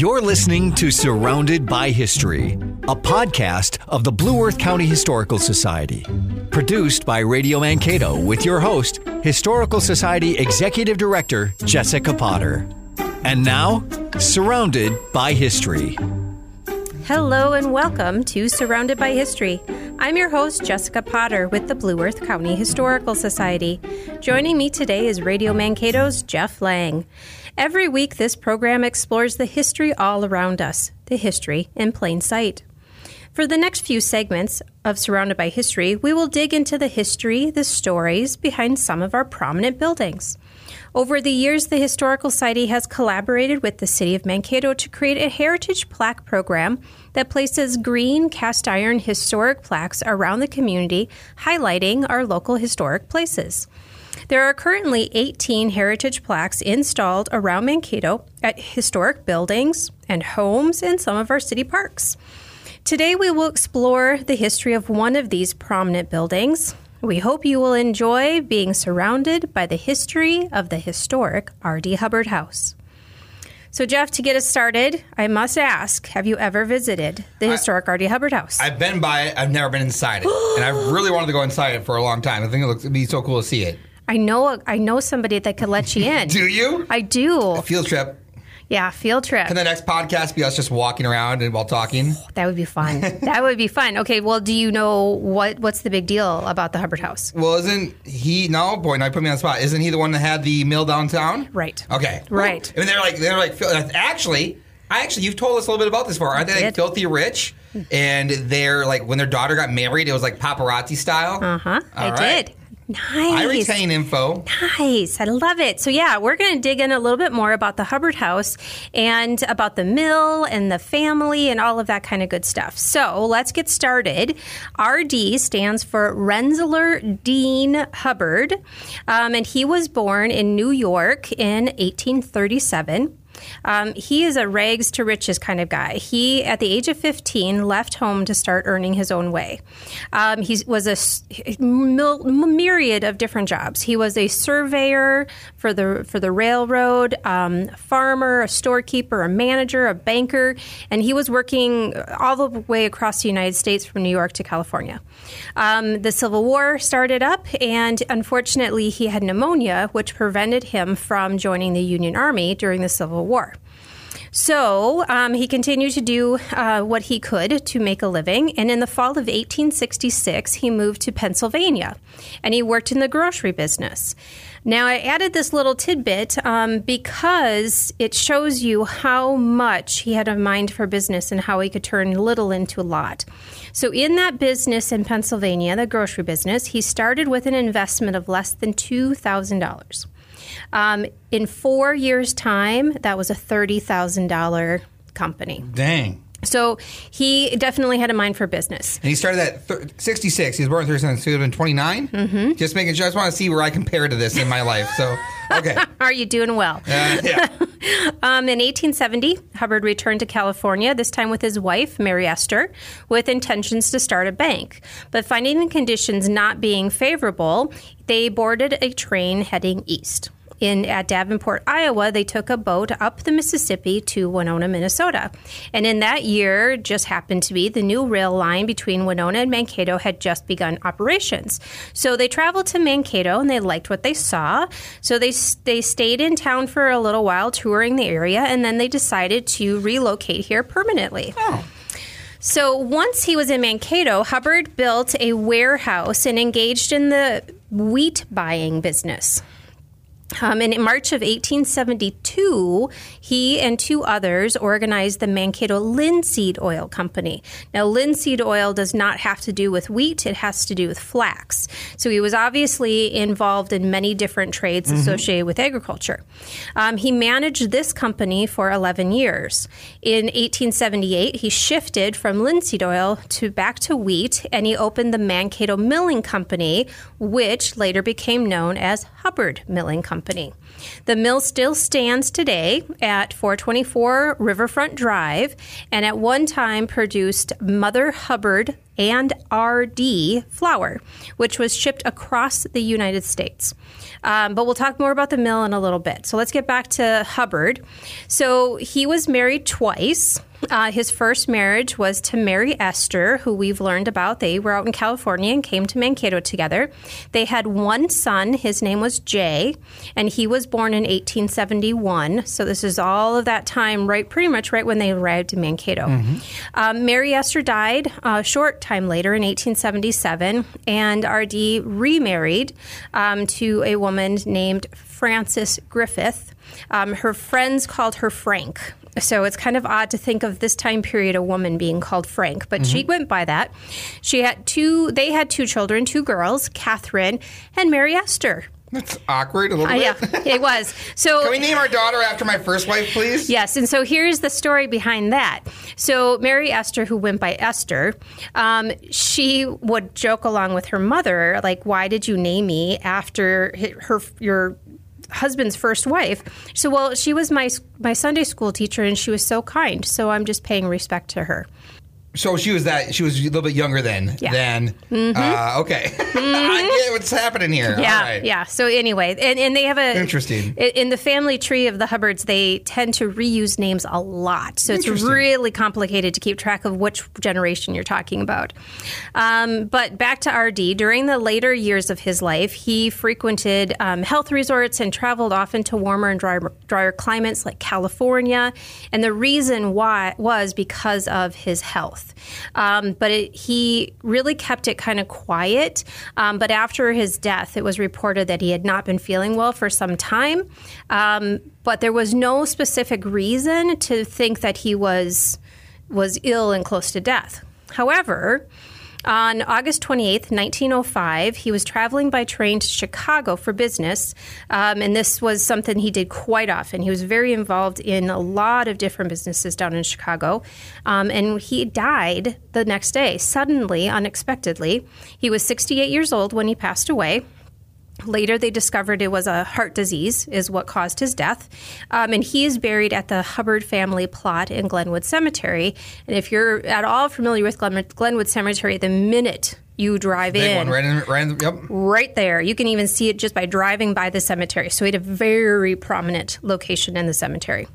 You're listening to Surrounded by History, a podcast of the Blue Earth County Historical Society. Produced by Radio Mankato with your host, Historical Society Executive Director Jessica Potter. And now, Surrounded by History. Hello and welcome to Surrounded by History. I'm your host, Jessica Potter, with the Blue Earth County Historical Society. Joining me today is Radio Mankato's Jeff Lang. Every week, this program explores the history all around us, the history in plain sight. For the next few segments of Surrounded by History, we will dig into the history, the stories behind some of our prominent buildings. Over the years, the Historical Society has collaborated with the City of Mankato to create a heritage plaque program that places green cast iron historic plaques around the community, highlighting our local historic places. There are currently 18 heritage plaques installed around Mankato at historic buildings and homes in some of our city parks. Today, we will explore the history of one of these prominent buildings. We hope you will enjoy being surrounded by the history of the historic R.D. Hubbard House. So, Jeff, to get us started, I must ask Have you ever visited the historic R.D. Hubbard House? I've been by it. I've never been inside it, and I really wanted to go inside it for a long time. I think it looks it'd be so cool to see it. I know I know somebody that could let you in. Do you? I do. A Field trip. Yeah, field trip. Can the next podcast be us just walking around and while talking? That would be fun. that would be fun. Okay, well, do you know what what's the big deal about the Hubbard House? Well, isn't he? No, boy, now you put me on the spot. Isn't he the one that had the mill downtown? Right. Okay. Right. I mean, they're like they're like actually. I actually, you've told us a little bit about this before. Aren't they like filthy rich? And they're like when their daughter got married, it was like paparazzi style. Uh huh. I right. did. Nice. I retain info. Nice. I love it. So, yeah, we're going to dig in a little bit more about the Hubbard House and about the mill and the family and all of that kind of good stuff. So, let's get started. RD stands for Rensselaer Dean Hubbard, um, and he was born in New York in 1837. Um, he is a rags to riches kind of guy. He, at the age of 15, left home to start earning his own way. Um, he was a myriad of different jobs. He was a surveyor for the for the railroad, um, farmer, a storekeeper, a manager, a banker, and he was working all the way across the United States from New York to California. Um, the Civil War started up, and unfortunately, he had pneumonia, which prevented him from joining the Union Army during the Civil War. So um, he continued to do uh, what he could to make a living. And in the fall of 1866, he moved to Pennsylvania and he worked in the grocery business. Now, I added this little tidbit um, because it shows you how much he had a mind for business and how he could turn little into a lot. So, in that business in Pennsylvania, the grocery business, he started with an investment of less than $2,000. Um, in four years' time, that was a $30,000 company. Dang. So he definitely had a mind for business. And he started at thir- 66. He was born in 37, so he would have been 29. Mm-hmm. Just making sure. I just want to see where I compare to this in my life. So, okay. Are you doing well? Uh, yeah. Um, in 1870, Hubbard returned to California, this time with his wife, Mary Esther, with intentions to start a bank. But finding the conditions not being favorable, they boarded a train heading east. In at Davenport, Iowa, they took a boat up the Mississippi to Winona, Minnesota. And in that year, just happened to be the new rail line between Winona and Mankato had just begun operations. So they traveled to Mankato and they liked what they saw. So they they stayed in town for a little while touring the area and then they decided to relocate here permanently. Oh. So once he was in Mankato, Hubbard built a warehouse and engaged in the wheat buying business. Um, and in March of 1872, he and two others organized the Mankato Linseed Oil Company. Now, linseed oil does not have to do with wheat, it has to do with flax. So he was obviously involved in many different trades associated with agriculture. Um, he managed this company for 11 years. In 1878, he shifted from linseed oil to back to wheat, and he opened the Mankato Milling Company, which later became known as Hubbard Milling Company. The mill still stands today at 424 Riverfront Drive, and at one time produced Mother Hubbard and RD flour, which was shipped across the United States. Um, but we'll talk more about the mill in a little bit. So let's get back to Hubbard. So he was married twice. Uh, his first marriage was to Mary Esther, who we've learned about. They were out in California and came to Mankato together. They had one son. His name was Jay, and he was born in 1871. So this is all of that time, right? Pretty much right when they arrived in Mankato. Mm-hmm. Um, Mary Esther died a short time later in 1877, and RD remarried um, to a woman named Frances Griffith. Um, her friends called her Frank. So it's kind of odd to think of this time period a woman being called Frank, but mm-hmm. she went by that. She had two. They had two children, two girls, Catherine and Mary Esther. That's awkward a little uh, bit. yeah, it was. So Can we name our daughter after my first wife, please? Yes, and so here's the story behind that. So Mary Esther, who went by Esther, um, she would joke along with her mother, like, "Why did you name me after her your husband's first wife. So, well, she was my my Sunday school teacher, and she was so kind. So I'm just paying respect to her. So she was that she was a little bit younger then. Yeah. Then mm-hmm. uh, okay, mm-hmm. I get what's happening here. Yeah, yeah. So anyway, and, and they have a interesting in the family tree of the Hubbards. They tend to reuse names a lot, so it's really complicated to keep track of which generation you're talking about. Um, but back to RD. During the later years of his life, he frequented um, health resorts and traveled often to warmer and drier, drier climates like California. And the reason why was because of his health Um, but it, he really kept it kind of quiet. Um, but after his death, it was reported that he had not been feeling well for some time. Um, but there was no specific reason to think that he was was ill and close to death. However, on August 28th, 1905, he was traveling by train to Chicago for business, um, and this was something he did quite often. He was very involved in a lot of different businesses down in Chicago, um, and he died the next day, suddenly, unexpectedly. He was 68 years old when he passed away. Later, they discovered it was a heart disease, is what caused his death. Um, and he is buried at the Hubbard family plot in Glenwood Cemetery. And if you're at all familiar with Glen- Glenwood Cemetery, the minute you drive Big in, one, right, in, right, in, yep. right there, you can even see it just by driving by the cemetery. So he had a very prominent location in the cemetery.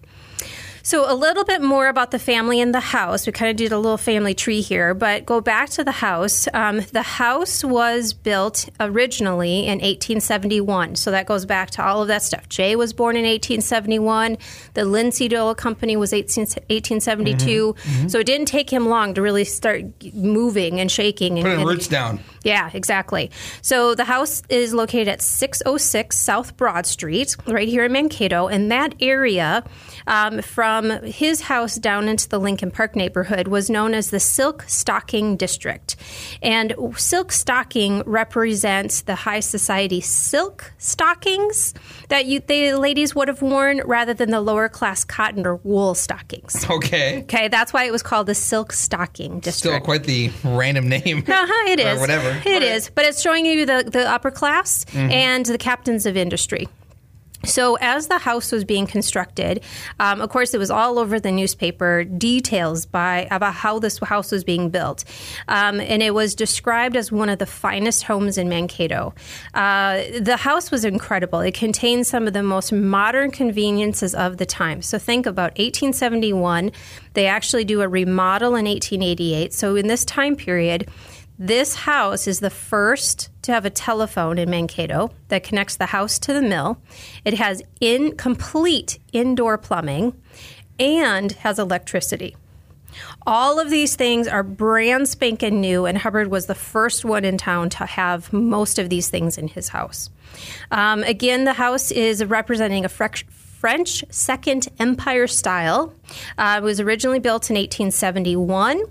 So, a little bit more about the family and the house. We kind of did a little family tree here, but go back to the house. Um, the house was built originally in 1871. So, that goes back to all of that stuff. Jay was born in 1871. The Linseed Oil Company was 18, 1872. Mm-hmm. Mm-hmm. So, it didn't take him long to really start moving and shaking. Putting and, roots down. Yeah, exactly. So the house is located at 606 South Broad Street, right here in Mankato. And that area, um, from his house down into the Lincoln Park neighborhood, was known as the Silk Stocking District. And silk stocking represents the high society silk stockings that you, the ladies would have worn rather than the lower class cotton or wool stockings. Okay. Okay, that's why it was called the Silk Stocking District. Still quite the random name. Uh-huh, it is. or whatever. It is, but it's showing you the, the upper class mm-hmm. and the captains of industry. So, as the house was being constructed, um, of course, it was all over the newspaper details by about how this house was being built, um, and it was described as one of the finest homes in Mankato. Uh, the house was incredible. It contained some of the most modern conveniences of the time. So, think about 1871. They actually do a remodel in 1888. So, in this time period this house is the first to have a telephone in Mankato that connects the house to the mill. It has in complete indoor plumbing and has electricity. All of these things are brand spanking new, and Hubbard was the first one in town to have most of these things in his house. Um, again, the house is representing a fresh, French Second Empire style. Uh, it was originally built in 1871.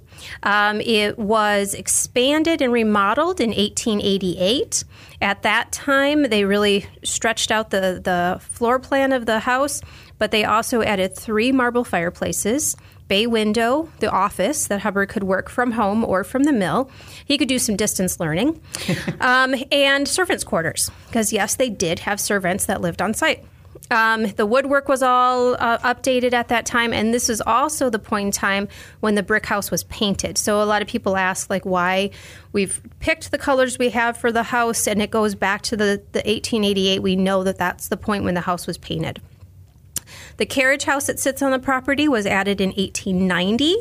Um, it was expanded and remodeled in 1888. At that time, they really stretched out the, the floor plan of the house, but they also added three marble fireplaces, bay window, the office that Hubbard could work from home or from the mill. He could do some distance learning, um, and servants' quarters, because yes, they did have servants that lived on site. Um, the woodwork was all uh, updated at that time, and this is also the point in time when the brick house was painted. So a lot of people ask, like, why we've picked the colors we have for the house, and it goes back to the, the 1888. We know that that's the point when the house was painted. The carriage house that sits on the property was added in 1890,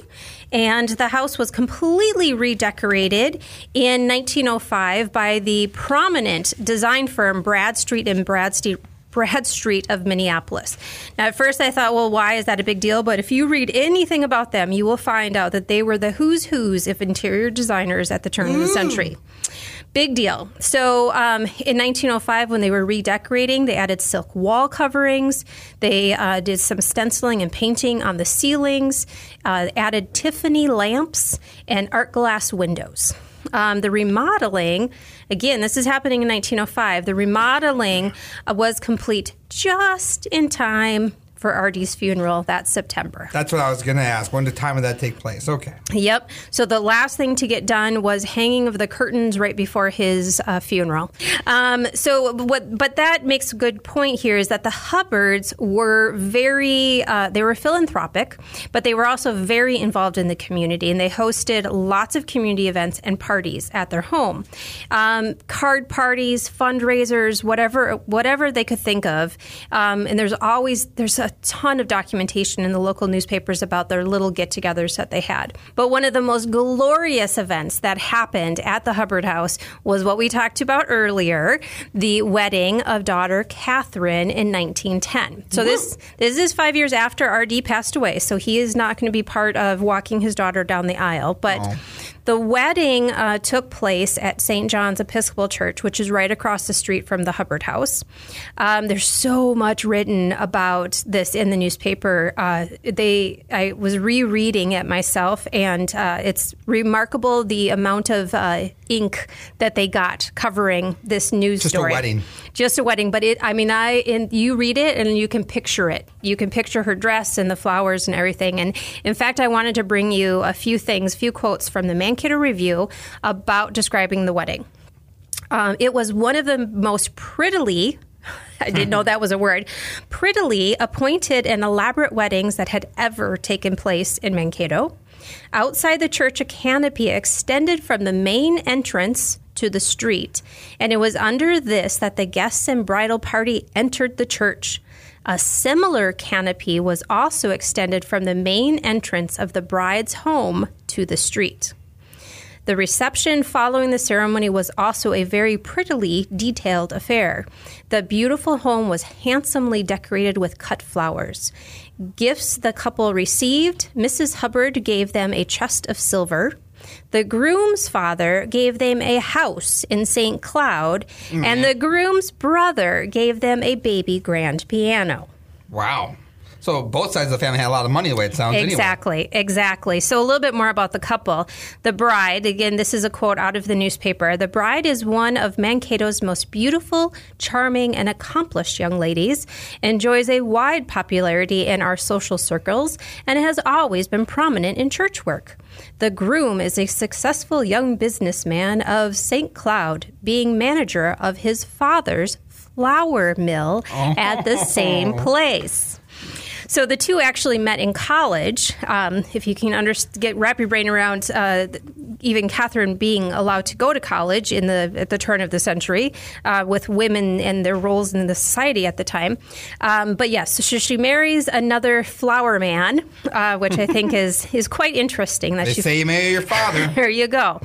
and the house was completely redecorated in 1905 by the prominent design firm Bradstreet and Bradstreet. Bradstreet of Minneapolis. Now, at first I thought, well, why is that a big deal? But if you read anything about them, you will find out that they were the who's who's of interior designers at the turn of the century. Big deal. So, um, in 1905, when they were redecorating, they added silk wall coverings. They uh, did some stenciling and painting on the ceilings, uh, added Tiffany lamps and art glass windows. Um, the remodeling, again, this is happening in 1905. The remodeling uh, was complete just in time for RD's funeral that September. That's what I was going to ask. When did time of that take place? Okay. Yep. So the last thing to get done was hanging of the curtains right before his uh, funeral. Um, so what? But that makes a good point here is that the Hubbards were very uh, they were philanthropic, but they were also very involved in the community, and they hosted lots of community events and parties at their home, um, card parties, fundraisers, whatever whatever they could think of. Um, and there's always there's a ton of documentation in the local newspapers about their little get-togethers that they had. But one of the most glorious events that happened at the Hubbard House was what we talked about earlier, the wedding of daughter Catherine in 1910. So this this is 5 years after RD passed away, so he is not going to be part of walking his daughter down the aisle, but the wedding uh, took place at St. John's Episcopal Church, which is right across the street from the Hubbard House. Um, there's so much written about this in the newspaper. Uh, they, I was rereading it myself, and uh, it's remarkable the amount of uh, ink that they got covering this news story. Just a wedding. Just a wedding, but it. I mean, I and you read it and you can picture it. You can picture her dress and the flowers and everything. And in fact, I wanted to bring you a few things, few quotes from the Mankato Review about describing the wedding. Um, it was one of the most prettily. I didn't know that was a word. Prettily appointed and elaborate weddings that had ever taken place in Mankato. Outside the church, a canopy extended from the main entrance to the street, and it was under this that the guests and bridal party entered the church. A similar canopy was also extended from the main entrance of the bride's home to the street. The reception following the ceremony was also a very prettily detailed affair. The beautiful home was handsomely decorated with cut flowers. Gifts the couple received Mrs. Hubbard gave them a chest of silver. The groom's father gave them a house in St. Cloud, and mm-hmm. the groom's brother gave them a baby grand piano. Wow. So both sides of the family had a lot of money the way it sounds anyway. Exactly, exactly. So a little bit more about the couple. The bride, again, this is a quote out of the newspaper. The bride is one of Mankato's most beautiful, charming, and accomplished young ladies, enjoys a wide popularity in our social circles, and has always been prominent in church work. The groom is a successful young businessman of St. Cloud, being manager of his father's flour mill at the same place. So the two actually met in college. Um, if you can under- get wrap your brain around uh, even Catherine being allowed to go to college in the at the turn of the century uh, with women and their roles in the society at the time. Um, but yes, so she marries another flour man, uh, which I think is is quite interesting. That They say you marry your father. there you go.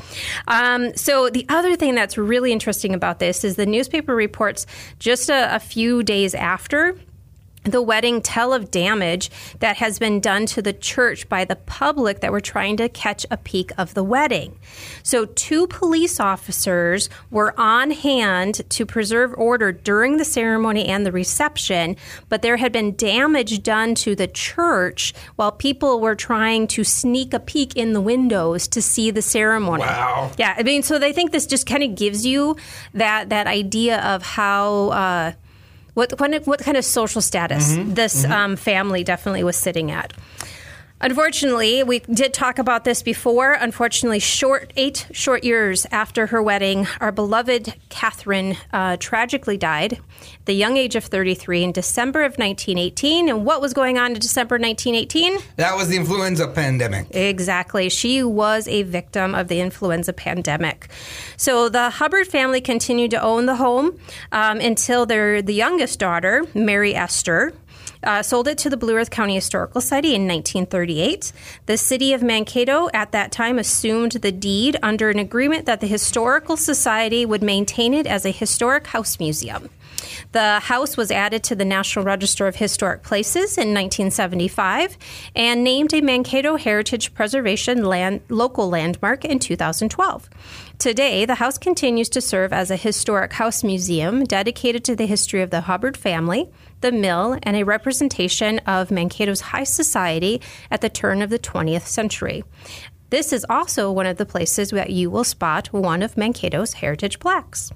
Um, so the other thing that's really interesting about this is the newspaper reports just a, a few days after the wedding tell of damage that has been done to the church by the public that were trying to catch a peek of the wedding. So, two police officers were on hand to preserve order during the ceremony and the reception, but there had been damage done to the church while people were trying to sneak a peek in the windows to see the ceremony. Wow. Yeah, I mean, so they think this just kind of gives you that that idea of how. Uh, what, what what kind of social status this Um, family definitely was sitting at. Unfortunately, we did talk about this before. Unfortunately, short eight short years after her wedding, our beloved Catherine uh, tragically died at the young age of 33 in December of 1918. And what was going on in December 1918? That was the influenza pandemic. Exactly. She was a victim of the influenza pandemic. So the Hubbard family continued to own the home um, until their the youngest daughter, Mary Esther, uh, sold it to the Blue Earth County Historical Society in 1938. The city of Mankato at that time assumed the deed under an agreement that the Historical Society would maintain it as a historic house museum. The house was added to the National Register of Historic Places in 1975 and named a Mankato Heritage Preservation land, local landmark in 2012. Today, the house continues to serve as a historic house museum dedicated to the history of the Hubbard family, the mill, and a representation of Mankato's high society at the turn of the 20th century. This is also one of the places that you will spot one of Mankato's heritage plaques.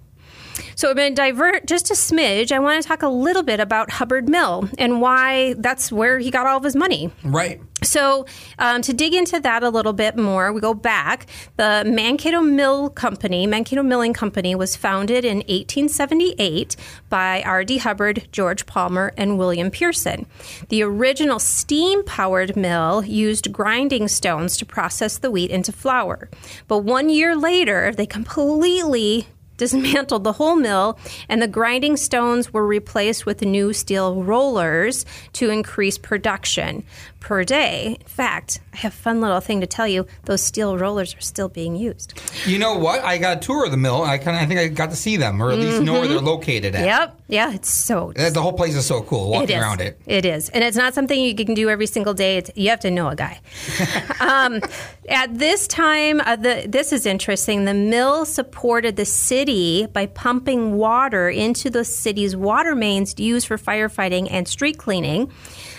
So I'm going to divert just a smidge. I want to talk a little bit about Hubbard Mill and why that's where he got all of his money. Right. So, um, to dig into that a little bit more, we go back. The Mankato Mill Company, Mankato Milling Company, was founded in 1878 by R.D. Hubbard, George Palmer, and William Pearson. The original steam powered mill used grinding stones to process the wheat into flour. But one year later, they completely dismantled the whole mill, and the grinding stones were replaced with new steel rollers to increase production per day. In fact, I have a fun little thing to tell you: those steel rollers are still being used. You know what? I got a tour of the mill. I kind of, I think I got to see them, or at least know where they're located at. Yep, yeah, it's so. Uh, The whole place is so cool walking It around it. It is, and it's not something you can do every single day. It's, you have to know a guy. um, at this time, uh, the, this is interesting. The mill supported the city by pumping water into the city's water mains used for firefighting and street cleaning.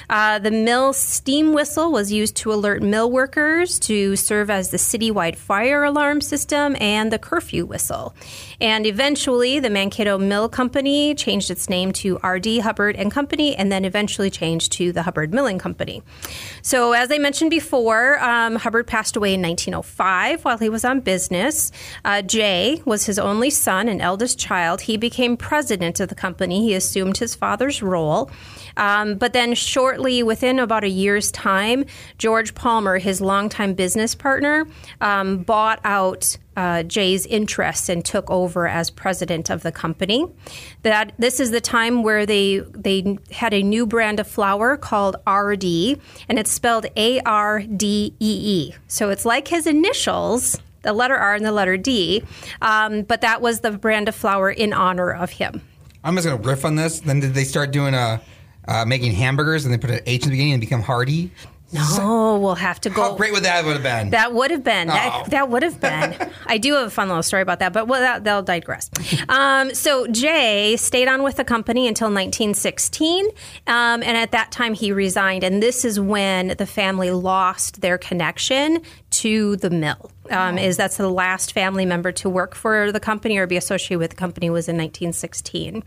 Uh, the mill steam whistle was used to alert mill workers to serve as the citywide fire alarm system and the curfew whistle. And eventually, the Mankato Mill Company changed its name to R.D. Hubbard and Company, and then eventually changed to the Hubbard Milling Company. So, as I mentioned before, um, Hubbard passed away in 1905 while he was on business. Uh, Jay was his only son and eldest child. He became president of the company. He assumed his father's role. Um, but then, shortly, within about a year's time, George Palmer, his longtime business partner, um, bought out uh, Jay's interests and took over as president of the company. That this is the time where they they had a new brand of flour called RD, and it's spelled A R D E E. So it's like his initials. The letter R and the letter D, um, but that was the brand of flour in honor of him. I'm just gonna riff on this. Then did they start doing a uh, making hamburgers and they put an H in the beginning and become Hardy? No, we'll have to go. How great would that would have been? That would have been. Oh. That, that would have been. I do have a fun little story about that, but well, that, they'll digress. Um, so Jay stayed on with the company until 1916, um, and at that time he resigned. And this is when the family lost their connection to the mill. Um, Is that's the last family member to work for the company or be associated with the company was in 1916.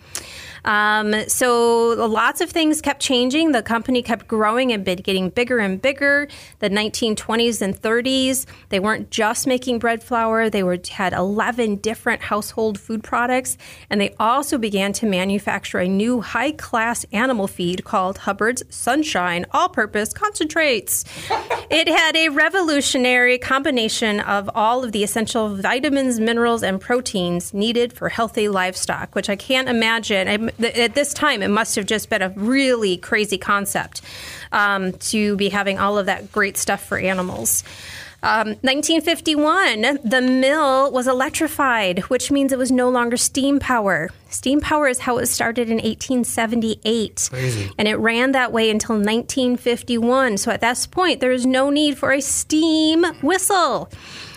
Um, so lots of things kept changing. The company kept growing and getting bigger and bigger. The 1920s and 30s, they weren't just making bread flour. They were had 11 different household food products, and they also began to manufacture a new high-class animal feed called Hubbard's Sunshine All-Purpose Concentrates. it had a revolutionary combination of all of the essential vitamins, minerals, and proteins needed for healthy livestock, which I can't imagine. At this time, it must have just been a really crazy concept um, to be having all of that great stuff for animals. Um, 1951, the mill was electrified, which means it was no longer steam power. Steam power is how it started in 1878. Crazy. And it ran that way until 1951. So at this point, there is no need for a steam whistle.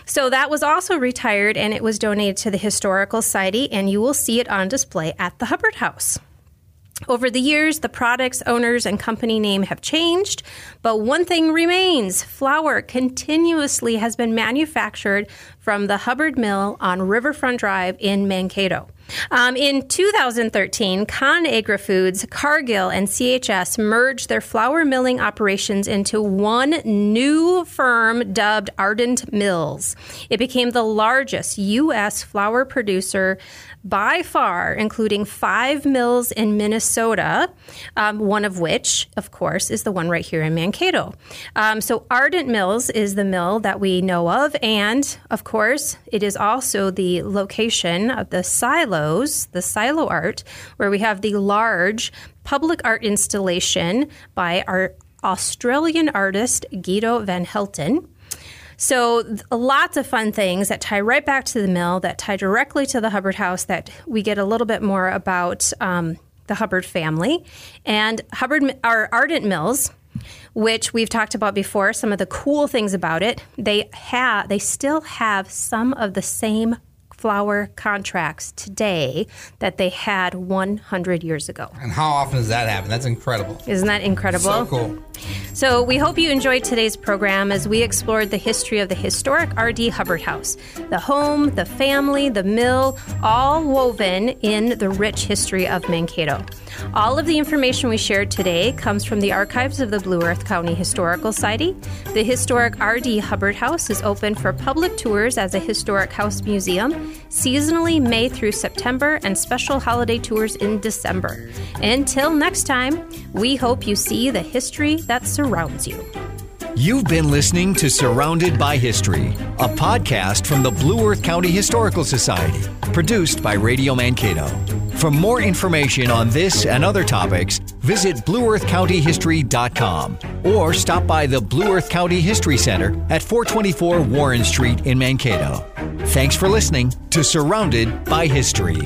So that was also retired and it was donated to the Historical Society, and you will see it on display at the Hubbard House. Over the years, the products, owners, and company name have changed, but one thing remains. Flour continuously has been manufactured from the Hubbard Mill on Riverfront Drive in Mankato. Um, in 2013, ConAgra Foods, Cargill, and CHS merged their flour milling operations into one new firm dubbed Ardent Mills. It became the largest U.S. flour producer by far, including five mills in Minnesota, um, one of which, of course, is the one right here in Mankato. Um, so, Ardent Mills is the mill that we know of, and of course, it is also the location of the silos, the silo art, where we have the large public art installation by our Australian artist Guido van Helten. So, lots of fun things that tie right back to the mill, that tie directly to the Hubbard house, that we get a little bit more about um, the Hubbard family. And Hubbard, our Ardent Mills, which we've talked about before, some of the cool things about it, they have, they still have some of the same flour contracts today that they had 100 years ago. And how often does that happen? That's incredible. Isn't that incredible? So cool. So, we hope you enjoyed today's program as we explored the history of the historic R.D. Hubbard House. The home, the family, the mill, all woven in the rich history of Mankato. All of the information we shared today comes from the archives of the Blue Earth County Historical Society. The historic R.D. Hubbard House is open for public tours as a historic house museum, seasonally May through September, and special holiday tours in December. Until next time, we hope you see the history that surrounds you. You've been listening to Surrounded by History, a podcast from the Blue Earth County Historical Society, produced by Radio Mankato. For more information on this and other topics, visit blueearthcountyhistory.com or stop by the Blue Earth County History Center at 424 Warren Street in Mankato. Thanks for listening to Surrounded by History.